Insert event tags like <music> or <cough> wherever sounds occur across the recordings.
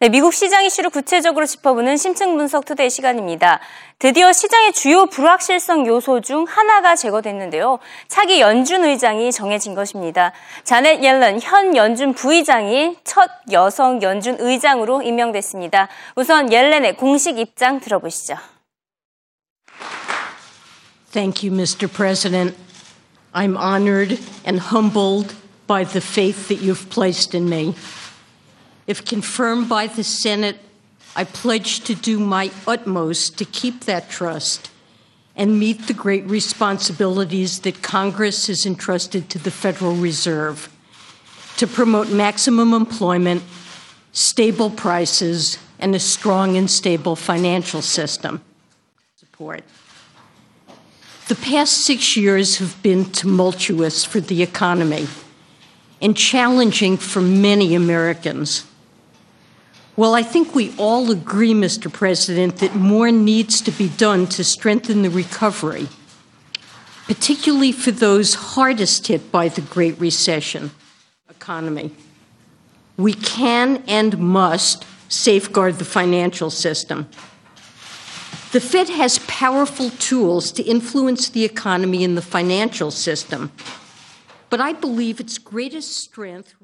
네, 미국 시장 이슈를 구체적으로 짚어보는 심층 분석 투데이 시간입니다. 드디어 시장의 주요 불확실성 요소 중 하나가 제거됐는데요. 차기 연준 의장이 정해진 것입니다. 자넷 옐런 현 연준 부의장이 첫 여성 연준 의장으로 임명됐습니다. 우선 옐렌의 공식 입장 들어보시죠. Thank you, Mr. President. I'm honored and humbled by the faith that you've placed in me. If confirmed by the Senate, I pledge to do my utmost to keep that trust and meet the great responsibilities that Congress has entrusted to the Federal Reserve to promote maximum employment, stable prices, and a strong and stable financial system. Support. The past six years have been tumultuous for the economy and challenging for many Americans. Well, I think we all agree, Mr. President, that more needs to be done to strengthen the recovery, particularly for those hardest hit by the Great Recession economy. We can and must safeguard the financial system. The Fed has powerful tools to influence the economy and the financial system, but I believe its greatest strength.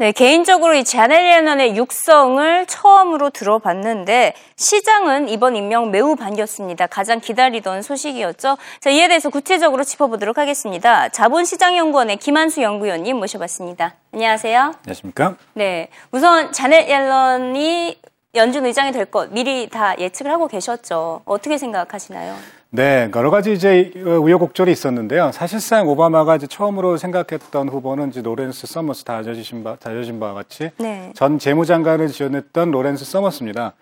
네, 개인적으로 이 자넬 레넌의 육성을 처음으로 들어봤는데 시장은 이번 임명 매우 반겼습니다. 가장 기다리던 소식이었죠. 자, 이에 대해서 구체적으로 짚어보도록 하겠습니다. 자본시장연구원의 김한수 연구위원님 모셔봤습니다. 안녕하세요. 안녕하십니까? 네, 우선 자넬 옐런이 연준 의장이 될 것 미리 다 예측을 하고 계셨죠. 어떻게 생각하시나요? 네, 여러 가지 이제 우여곡절이 있었는데요. 사실상 오바마가 이제 처음으로 생각했던 후보는 이제 로렌스 서머스 다 알려주신 바, 다 알려진 바와 같이 네. 전 재무장관을 지원했던 로렌스 서머스입니다.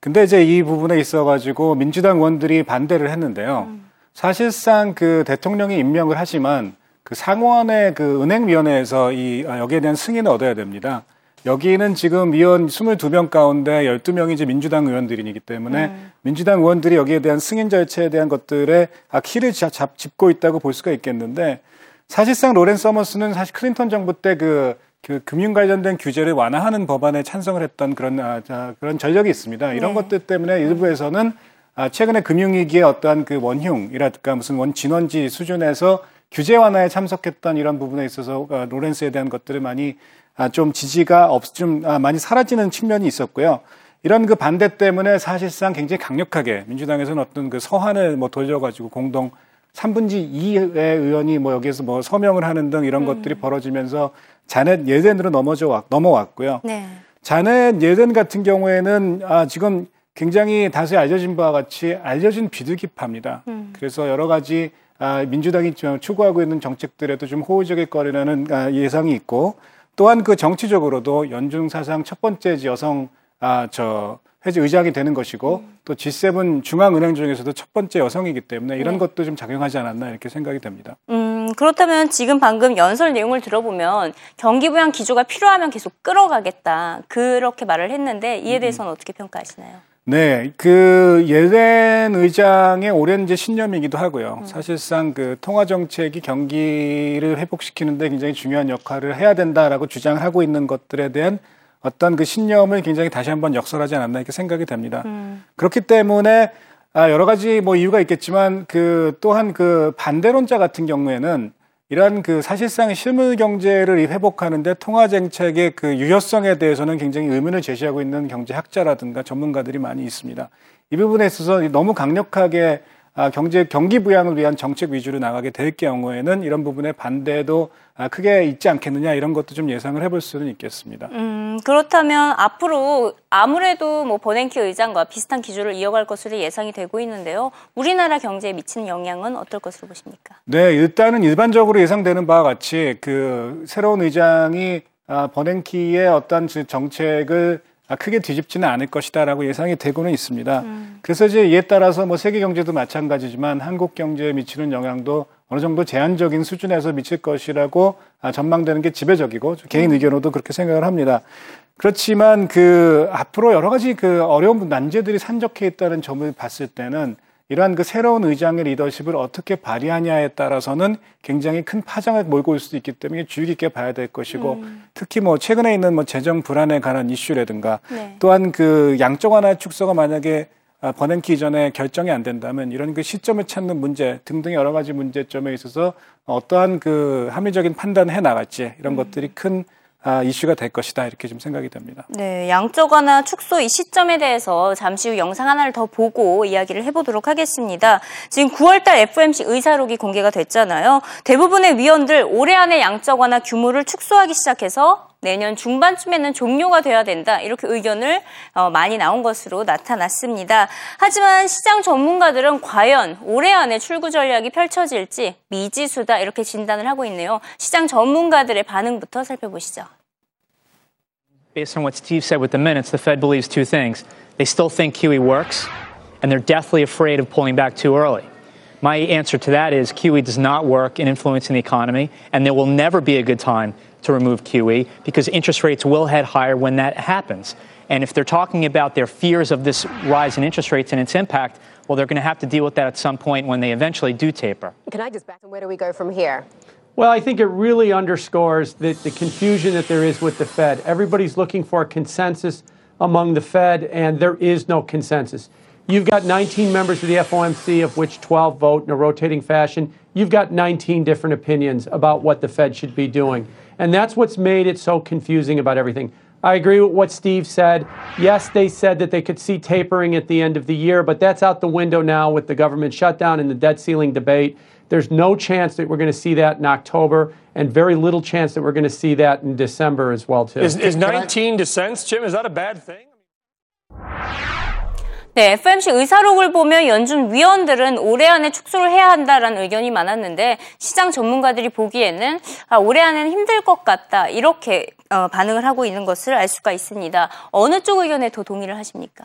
근데 이제 이 부분에 있어가지고 민주당 의원들이 반대를 했는데요. 음. 사실상 그 대통령이 임명을 하지만 그 상원의 그 은행위원회에서 이 아, 여기에 대한 승인을 얻어야 됩니다. 여기는 지금 위원 22명 가운데 12명이 이제 민주당 의원들이기 때문에 음. 민주당 의원들이 여기에 대한 승인 절차에 대한 것들에 아, 키를 잡, 짚고 있다고 볼 수가 있겠는데 사실상 로렌스 서머스는 사실 클린턴 정부 때그 그 금융 관련된 규제를 완화하는 법안에 찬성을 했던 그런 아, 자, 그런 전력이 있습니다. 이런 네. 것들 때문에 일부에서는 아, 최근에 금융위기의 어떠한 그 원흉이랄까 무슨 원 진원지 수준에서 규제 완화에 참석했던 이런 부분에 있어서 어, 로렌스에 대한 것들을 많이 아, 좀 지지가 없, 좀 아, 많이 사라지는 측면이 있었고요. 이런 그 반대 때문에 사실상 굉장히 강력하게 민주당에서는 어떤 그 서한을 뭐 돌려가지고 공동 3분지 2의 의원이 뭐 여기에서 뭐 서명을 하는 등 이런 음. 것들이 벌어지면서 자넷 예덴으로 넘어져 왔, 넘어왔고요. 네. 자넷 예덴 같은 경우에는 아, 지금 굉장히 다수에 알려진 바와 같이 알려진 비둘기파입니다. 음. 그래서 여러 가지 아, 민주당이 추구하고 있는 정책들에도 좀 호의적일 거리라는 아, 예상이 있고 또한 그 정치적으로도 연중 사상 첫 번째 여성 아 저 회지 의장이 되는 것이고 음. 또 G7 중앙은행 중에서도 첫 번째 여성이기 때문에 이런 네. 것도 좀 작용하지 않았나 이렇게 생각이 됩니다. 음, 그렇다면 지금 방금 연설 내용을 들어보면 경기 부양 기조가 필요하면 계속 끌어가겠다 그렇게 말을 했는데 이에 음. 대해서는 음. 어떻게 평가하시나요? 네, 그 예덴 의장의 오랜 이제 신념이기도 하고요. 음. 사실상 그 통화 정책이 경기를 회복시키는데 굉장히 중요한 역할을 해야 된다라고 주장하고 있는 것들에 대한 어떤 그 신념을 굉장히 다시 한번 역설하지 않았나 이렇게 생각이 됩니다. 음. 그렇기 때문에 아 여러 가지 뭐 이유가 있겠지만 그 또한 그 반대론자 같은 경우에는 이러한 그 사실상 실물 경제를 회복하는데 통화 정책의 그 유효성에 대해서는 굉장히 의문을 제시하고 있는 경제학자라든가 전문가들이 많이 있습니다. 이 부분에 있어서 너무 강력하게 아, 경제 경기 부양을 위한 정책 위주로 나가게 될 경우에는 이런 부분에 반대도 아, 크게 있지 않겠느냐 이런 것도 좀 예상을 해볼 수는 있겠습니다. 음, 그렇다면 앞으로 아무래도 뭐 버냉키 의장과 비슷한 기조를 이어갈 것으로 예상이 되고 있는데요. 우리나라 경제에 미치는 영향은 어떨 것으로 보십니까? 네, 일단은 일반적으로 예상되는 바와 같이 그 새로운 의장이 아, 버냉키의 어떤 정책을 아, 크게 뒤집지는 않을 것이다라고 예상이 되고는 있습니다. 음. 그래서 이제 이에 따라서 뭐 세계 경제도 마찬가지지만 한국 경제에 미치는 영향도 어느 정도 제한적인 수준에서 미칠 것이라고 아, 전망되는 게 지배적이고 개인 음. 의견으로도 그렇게 생각을 합니다. 그렇지만 그 앞으로 여러 가지 그 어려운 난제들이 산적해 있다는 점을 봤을 때는 이러한 그 새로운 의장의 리더십을 어떻게 발휘하냐에 따라서는 굉장히 큰 파장을 몰고 올 수도 있기 때문에 주의 깊게 봐야 될 것이고 음. 특히 뭐 최근에 있는 뭐 재정 불안에 관한 이슈라든가 네. 또한 그 양적 완화 축소가 만약에 아, 버냉키 이전에 결정이 안 된다면 이런 그 시점을 찾는 문제 등등의 여러 가지 문제점에 있어서 어떠한 그 합리적인 판단을 해 나갈지 이런 음. 것들이 큰 아, 이슈가 될 것이다 이렇게 좀 생각이 됩니다. 네, 양적 완화 축소 이 시점에 대해서 잠시 후 영상 하나를 더 보고 이야기를 해보도록 하겠습니다. 지금 9월달 FOMC 의사록이 공개가 됐잖아요. 대부분의 위원들 올해 안에 양적 완화 규모를 축소하기 시작해서 내년 중반쯤에는 종료가 돼야 된다 이렇게 의견을 어, 많이 나온 것으로 나타났습니다. 하지만 시장 전문가들은 과연 올해 안에 출구 전략이 펼쳐질지 미지수다 이렇게 진단을 하고 있네요. 시장 전문가들의 반응부터 살펴보시죠. Based on what Steve said with the minutes, the Fed believes two things. They still think QE works, and they're deathly afraid of pulling back too early. My answer to that is QE does not work in influencing the economy, and there will never be a good time to remove QE because interest rates will head higher when that happens. And if they're talking about their fears of this rise in interest rates and its impact, well, they're going to have to deal with that at some point when they eventually do taper. Can I just back? And where do we go from here? Well, I think it really underscores the, the confusion that there is with the Fed. Everybody's looking for a consensus among the Fed, and there is no consensus. You've got 19 members of the FOMC, of which 12 vote in a rotating fashion. You've got 19 different opinions about what the Fed should be doing. And that's what's made it so confusing about everything. I agree with what Steve said. Yes, they said that they could see tapering at the end of the year, but that's out the window now with the government shutdown and the debt ceiling debate. There's no chance that we're going to see that in October, and very little chance that we're going to see that in December as well, too. Is, is 19 dissents, Jim? Is that a bad thing? 네, FMC 의사록을 보면 연준 위원들은 올해 안에 축소를 해야 한다라는 의견이 많았는데 시장 전문가들이 보기에는 아, 올해 안에는 힘들 것 같다 이렇게 어, 반응을 하고 있는 것을 알 수가 있습니다. 어느 쪽 의견에 더 동의를 하십니까?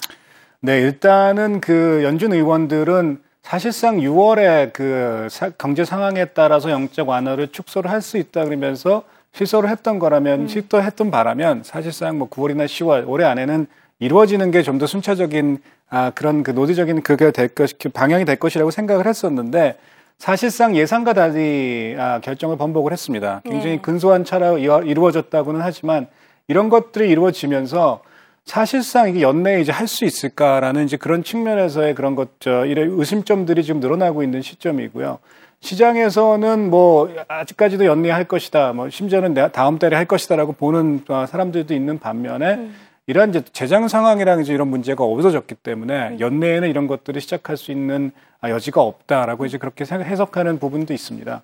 네, 일단은 그 연준 의원들은 사실상 6월에 그 경제 상황에 따라서 영적 완화를 축소를 할 수 있다 그러면서 실소를 했던 거라면 음. 실도했던 바라면 사실상 뭐 9월이나 10월 올해 안에는 이루어지는 게 좀 더 순차적인 아, 그런 그 노드적인 그게 될 것, 그 방향이 될 것이라고 생각을 했었는데 사실상 예상과 달리 아, 결정을 번복을 했습니다. 굉장히 네. 근소한 차로 이루어졌다고는 하지만 이런 것들이 이루어지면서 사실상 이게 연내에 이제 할 수 있을까라는 이제 그런 측면에서의 그런 것, 저, 이런 의심점들이 지금 늘어나고 있는 시점이고요. 시장에서는 뭐 아직까지도 연내할 것이다, 뭐 심지어는 다음 달에 할 것이다라고 보는 아, 사람들도 있는 반면에 음. 이런 이제 재정 상황이랑 이제 이런 문제가 없어졌기 때문에 음. 연내에는 이런 것들이 시작할 수 있는 아, 여지가 없다라고 이제 그렇게 해석하는 부분도 있습니다.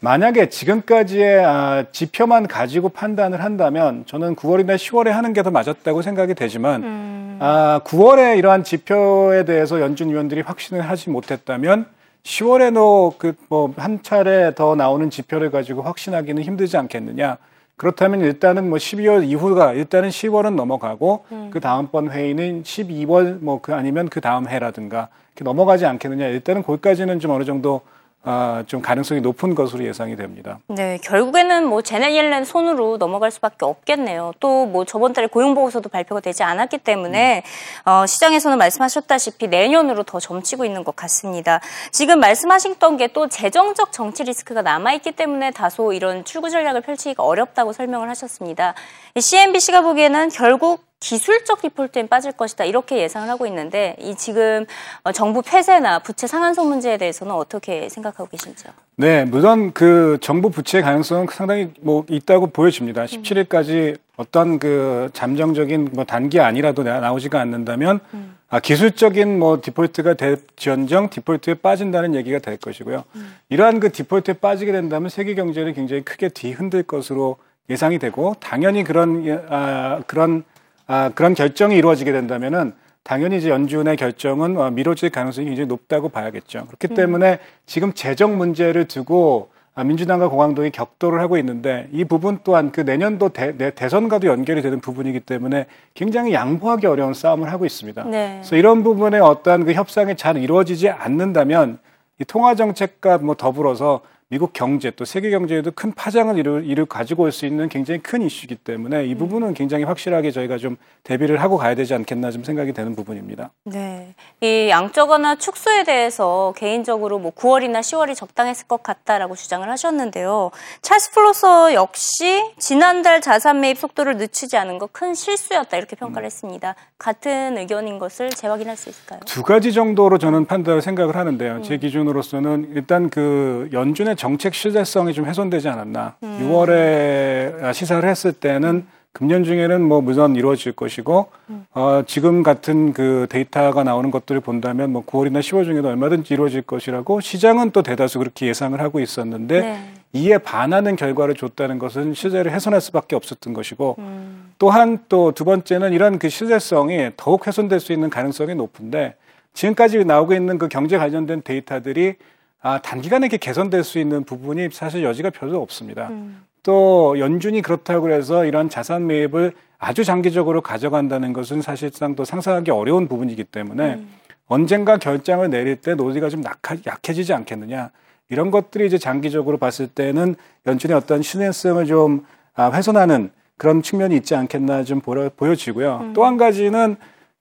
만약에 지금까지의 아, 지표만 가지고 판단을 한다면 저는 9월이나 10월에 하는 게 더 맞았다고 생각이 되지만 음. 아, 9월에 이러한 지표에 대해서 연준 위원들이 확신을 하지 못했다면 10월에도 그뭐 한 차례 더 나오는 지표를 가지고 확신하기는 힘들지 않겠느냐. 그렇다면 일단은 뭐 12월 이후가 일단은 10월은 넘어가고 음. 그 다음번 회의는 12월 뭐 그 아니면 그 다음 해라든가 이렇게 넘어가지 않겠느냐 일단은 거기까지는 좀 어느 정도 아, 좀 가능성이 높은 것으로 예상이 됩니다. 네, 결국에는 뭐 제네 옐렌 손으로 넘어갈 수밖에 없겠네요. 또 뭐 저번 달에 고용 보고서도 발표가 되지 않았기 때문에 음. 어, 시장에서는 말씀하셨다시피 내년으로 더 점치고 있는 것 같습니다. 지금 말씀하셨던 게 또 재정적 정치 리스크가 남아 있기 때문에 다소 이런 출구 전략을 펼치기가 어렵다고 설명을 하셨습니다. CNBC가 보기에는 결국 기술적 디폴트엔 빠질 것이다 이렇게 예상을 하고 있는데 이 지금 어, 정부 폐쇄나 부채 상한소 문제에 대해서는 어떻게 생각하고 계신지요? 네, 물론 그 정부 부채 가능성은 상당히 뭐 있다고 보여집니다. 17일까지 어떤 그 잠정적인 뭐 단기 아니라도 나오지가 않는다면 음. 아, 기술적인 뭐 디폴트가 될지언정 디폴트에 빠진다는 얘기가 될 것이고요. 음. 이러한 그 디폴트에 빠지게 된다면 세계 경제를 굉장히 크게 뒤흔들 것으로 예상이 되고 당연히 그런 아, 그런 아, 그런 결정이 이루어지게 된다면은 당연히 이제 연준의 결정은 어, 미뤄질 가능성이 굉장히 높다고 봐야겠죠. 그렇기 음. 때문에 지금 재정 문제를 두고 아, 민주당과 공화당이 격돌을 하고 있는데 이 부분 또한 그 내년도 대, 대선과도 연결이 되는 부분이기 때문에 굉장히 양보하기 어려운 싸움을 하고 있습니다. 네. 그래서 이런 부분에 어떠한 그 협상이 잘 이루어지지 않는다면 이 통화 정책과 뭐 더불어서 미국 경제 또 세계 경제에도 큰 파장을 이루, 이루 가지고 올 수 있는 굉장히 큰 이슈이기 때문에 이 부분은 굉장히 확실하게 저희가 좀 대비를 하고 가야 되지 않겠나 좀 생각이 되는 부분입니다. 네. 이 양적 완화 축소에 대해서 개인적으로 뭐 9월이나 10월이 적당했을 것 같다라고 주장을 하셨는데요. 찰스 플로서 역시 지난달 자산 매입 속도를 늦추지 않은 거큰 실수였다 이렇게 평가를 음. 했습니다. 같은 의견인 것을 재확인할 수 있을까요? 두 가지 정도로 저는 판단을 생각을 하는데요. 음. 제 기준으로서는 일단 그 연준의 정책 실제성이 좀 훼손되지 않았나. 음. 6월에 시사를 했을 때는 금년 중에는 뭐 무선 이루어질 것이고 음. 어, 지금 같은 그 데이터가 나오는 것들을 본다면 뭐 9월이나 10월 중에도 얼마든지 이루어질 것이라고 시장은 또 대다수 그렇게 예상을 하고 있었는데 네. 이에 반하는 결과를 줬다는 것은 실제로 훼손할 수밖에 없었던 것이고 음. 또한 또 두 번째는 이런 그 실제성이 더욱 훼손될 수 있는 가능성이 높은데 지금까지 나오고 있는 그 경제 관련된 데이터들이 아, 단기간에 이렇게 개선될 수 있는 부분이 사실 여지가 별로 없습니다. 음. 또 연준이 그렇다고 해서 이런 자산 매입을 아주 장기적으로 가져간다는 것은 사실상 또 상상하기 어려운 부분이기 때문에 음. 언젠가 결정을 내릴 때 노지가 좀 약해지지 않겠느냐. 이런 것들이 이제 장기적으로 봤을 때는 연준의 어떤 신뢰성을 좀 아, 훼손하는 그런 측면이 있지 않겠나 좀 보여지고요. 음. 또한 가지는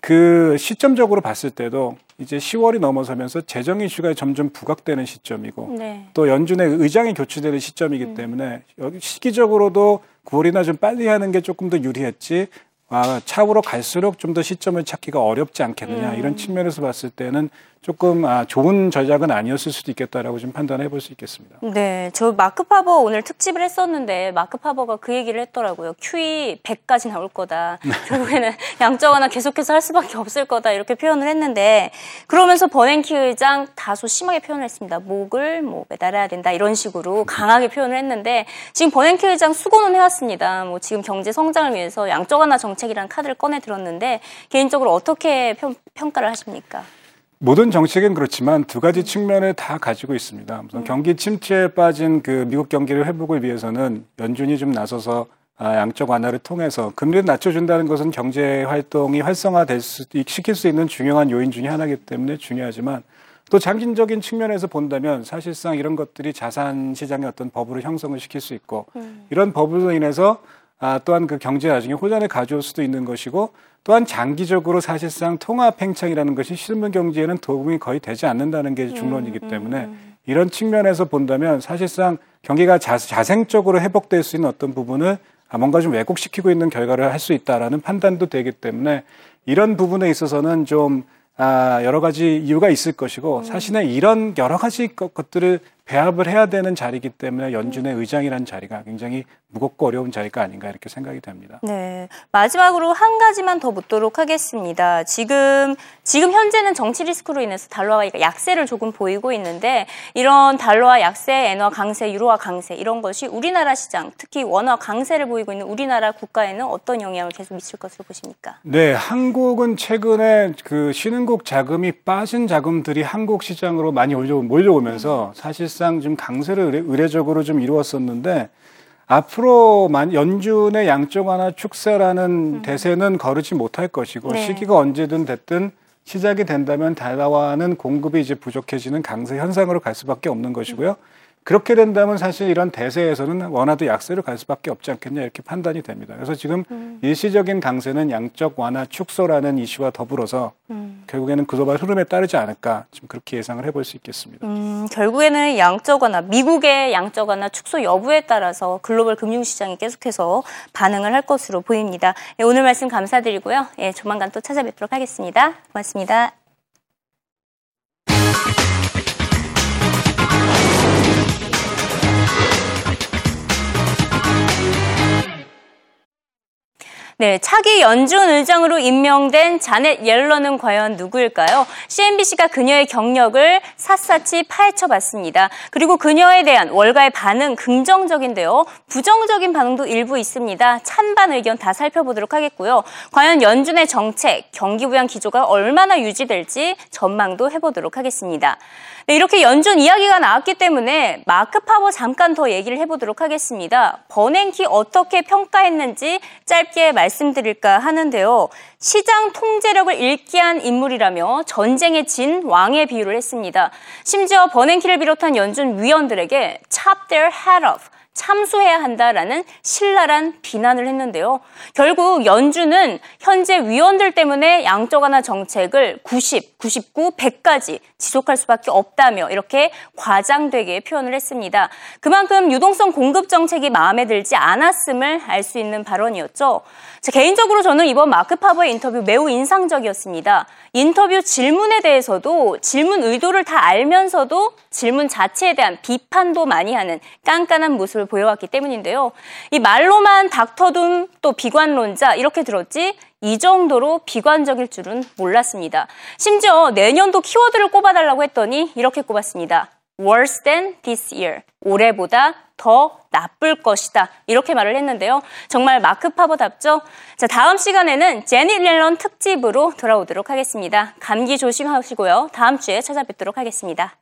그 시점적으로 봤을 때도 이제 10월이 넘어서면서 재정 이슈가 점점 부각되는 시점이고 네. 또 연준의 의장이 교체되는 시점이기 음. 때문에 여기 시기적으로도 9월이나 좀 빨리 하는 게 조금 더 유리했지 아, 차후로 갈수록 좀 더 시점을 찾기가 어렵지 않겠느냐 음. 이런 측면에서 봤을 때는 조금 아, 좋은 전략은 아니었을 수도 있겠다라고 좀 판단해 볼 수 있겠습니다. 네, 저 마크 파버 오늘 특집을 했었는데 마크 파버가 그 얘기를 했더라고요. QE 100까지 나올 거다. 네. <laughs> 결국에는 양적 완화 계속해서 할 수밖에 없을 거다 이렇게 표현을 했는데 그러면서 버냉키 의장 다소 심하게 표현을 했습니다. 목을 뭐 매달아야 된다 이런 식으로 강하게 표현을 했는데 지금 버냉키 의장 수고는 해왔습니다. 뭐 지금 경제 성장을 위해서 양적 완화 정책이라는 카드를 꺼내 들었는데 개인적으로 어떻게 평, 평가를 하십니까? 모든 정책은 그렇지만 두 가지 측면을 다 가지고 있습니다. 우선 음. 경기 침체에 빠진 그 미국 경기를 회복을 위해서는 연준이 좀 나서서 아, 양적 완화를 통해서 금리를 낮춰준다는 것은 경제 활동이 활성화될 수, 시킬 수 있는 중요한 요인 중의 하나이기 때문에 중요하지만 또 장기적인 측면에서 본다면 사실상 이런 것들이 자산 시장의 어떤 버블을 형성을 시킬 수 있고 음. 이런 버블로 인해서 아, 또한 그 경제 나중에 호전을 가져올 수도 있는 것이고 또한 장기적으로 사실상 통합 팽창이라는 것이 실물 경제에는 도움이 거의 되지 않는다는 게 중론이기 음, 음, 때문에 음. 이런 측면에서 본다면 사실상 경기가 자, 자생적으로 회복될 수 있는 어떤 부분을 아, 뭔가 좀 왜곡시키고 있는 결과를 할 수 있다라는 판단도 되기 때문에 이런 부분에 있어서는 좀 아, 여러 가지 이유가 있을 것이고 사실은 이런 여러 가지 것들을 배합을 해야 되는 자리이기 때문에 연준의 의장이라는 자리가 굉장히 무겁고 어려운 자리가 아닌가 이렇게 생각이 됩니다. 네. 마지막으로 한 가지만 더 묻도록 하겠습니다. 지금 지금 현재는 정치 리스크로 인해서 달러가 약세를 조금 보이고 있는데 이런 달러와 약세, 엔화 강세, 유로화 강세 이런 것이 우리나라 시장, 특히 원화 강세를 보이고 있는 우리나라 국가에는 어떤 영향을 계속 미칠 것으로 보십니까? 네, 한국은 최근에 그 신흥국 자금이 빠진 자금들이 한국 시장으로 많이 몰려오면서 사실 사실상 좀 강세를 의례적으로 좀 이루었었는데 앞으로 연준의 양적 완화 축세라는 음. 대세는 거르지 못할 것이고 네. 시기가 언제든 됐든 시작이 된다면 달러와는 공급이 이제 부족해지는 강세 현상으로 갈 수밖에 없는 것이고요. 음. 그렇게 된다면 사실 이런 대세에서는 원화도 약세로 갈 수밖에 없지 않겠냐 이렇게 판단이 됩니다. 그래서 지금 음. 일시적인 강세는 양적 완화 축소라는 이슈와 더불어서 음. 결국에는 글로벌 흐름에 따르지 않을까 지금 그렇게 예상을 해볼 수 있겠습니다. 음, 결국에는 양적 완화 미국의 양적 완화 축소 여부에 따라서 글로벌 금융시장이 계속해서 반응을 할 것으로 보입니다. 예, 오늘 말씀 감사드리고요. 예, 조만간 또 찾아뵙도록 하겠습니다. 고맙습니다. 네, 차기 연준 의장으로 임명된 자넷 옐런은 과연 누구일까요? CNBC가 그녀의 경력을 샅샅이 파헤쳐 봤습니다. 그리고 그녀에 대한 월가의 반응 긍정적인데요. 부정적인 반응도 일부 있습니다. 찬반 의견 다 살펴보도록 하겠고요. 과연 연준의 정책, 경기 부양 기조가 얼마나 유지될지 전망도 해보도록 하겠습니다. 네, 이렇게 연준 이야기가 나왔기 때문에 마크 파버 잠깐 더 얘기를 해보도록 하겠습니다. 버냉키 어떻게 평가했는지 짧게 말씀드릴까 하는데요. 시장 통제력을 잃게 한 인물이라며 전쟁에 진 왕의 비유를 했습니다. 심지어 버냉키를 비롯한 연준 위원들에게 chop their head off, 참수해야 한다라는 신랄한 비난을 했는데요. 결국 연준은 현재 위원들 때문에 양적 완화 정책을 90, 99, 100까지 지속할 수밖에 없다며 이렇게 과장되게 표현을 했습니다. 그만큼 유동성 공급 정책이 마음에 들지 않았음을 알 수 있는 발언이었죠. 자, 개인적으로 저는 이번 마크 파버의 인터뷰 매우 인상적이었습니다. 인터뷰 질문에 대해서도 질문 의도를 다 알면서도 질문 자체에 대한 비판도 많이 하는 깐깐한 모습을 보여왔기 때문인데요. 이 말로만 닥터둠 또 비관론자 이렇게 들었지 이 정도로 비관적일 줄은 몰랐습니다. 심지어 내년도 키워드를 꼽아달라고 했더니 이렇게 꼽았습니다. worse than this year. 올해보다 더 나쁠 것이다. 이렇게 말을 했는데요. 정말 마크 파버답죠? 자, 다음 시간에는 제니 렐런 특집으로 돌아오도록 하겠습니다. 감기 조심하시고요. 다음 주에 찾아뵙도록 하겠습니다.